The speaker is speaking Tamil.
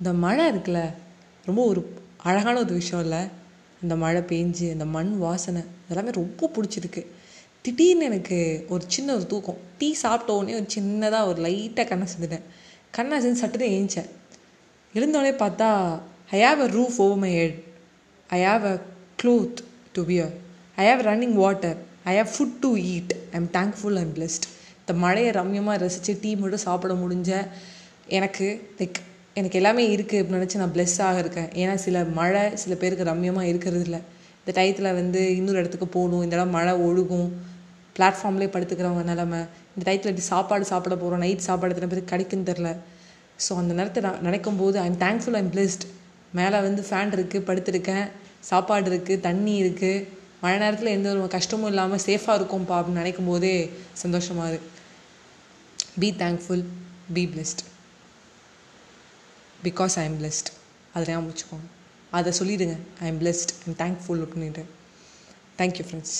இந்த மழை இருக்குல்ல ரொம்ப ஒரு அழகான ஒரு விஷயம் இல்லை? இந்த மழை பெஞ்சு அந்த மண் வாசனை இதெல்லாமே ரொம்ப பிடிச்சிருக்கு. திடீர்னு எனக்கு ஒரு சின்ன ஒரு தூக்கம். டீ சாப்பிட்ட உடனே ஒரு சின்னதாக ஒரு லைட்டாக கண்ணை செஞ்சுட்டேன் கண்ணை செஞ்சு சட்டுன்னு ஏஞ்சேன் எழுந்தோடனே பார்த்தா I have a roof over my head I have a cloth to wear I have running water I have food to eat I am thankful I'm blessed இந்த மழையை ரம்யமாக ரசித்து டீ மட்டும் சாப்பிட முடிஞ்ச எனக்கு லைக் எனக்கு எல்லாமே இருக்குது அப்படின்னு நினச்சி நான் ப்ளெஸ் ஆகிருக்கேன் ஏன்னா சில மழை சில பேருக்கு ரம்யமாக இருக்கிறது இல்லை. இந்த டயத்தில் வந்து இன்னொரு இடத்துக்கு போகணும். இந்த இடம் மழை ஒழுகும். பிளாட்ஃபார்ம்லேயே படுத்துக்கிறவங்க நிலமை. இந்த டயத்தில் இப்படி சாப்பாடு சாப்பிட போகிறோம் நைட் சாப்பாடு எத்தனை பேருக்கு கிடைக்குன்னு தெரில ஸோ அந்த நேரத்தை நான் நினைக்கும் போது ஐம் தேங்க்ஃபுல் ஐம் பிளெஸ்ட் மேலே வந்து ஃபேன் இருக்குது படுத்துருக்கேன். சாப்பாடு இருக்குது தண்ணி இருக்குது மழை நேரத்தில் எந்த ஒரு கஷ்டமும் இல்லாமல் சேஃபாக இருக்கும்ப்பா அப்படின்னு நினைக்கும் போதே சந்தோஷமாக இருக்கு. Be thankful be blessed because I am blessed அதை ஞாபகம் வச்சுக்கோங்க. அதை சொல்லிடுங்க. I am blessed I'm thankful அப்படின்ட்டு. Thank you friends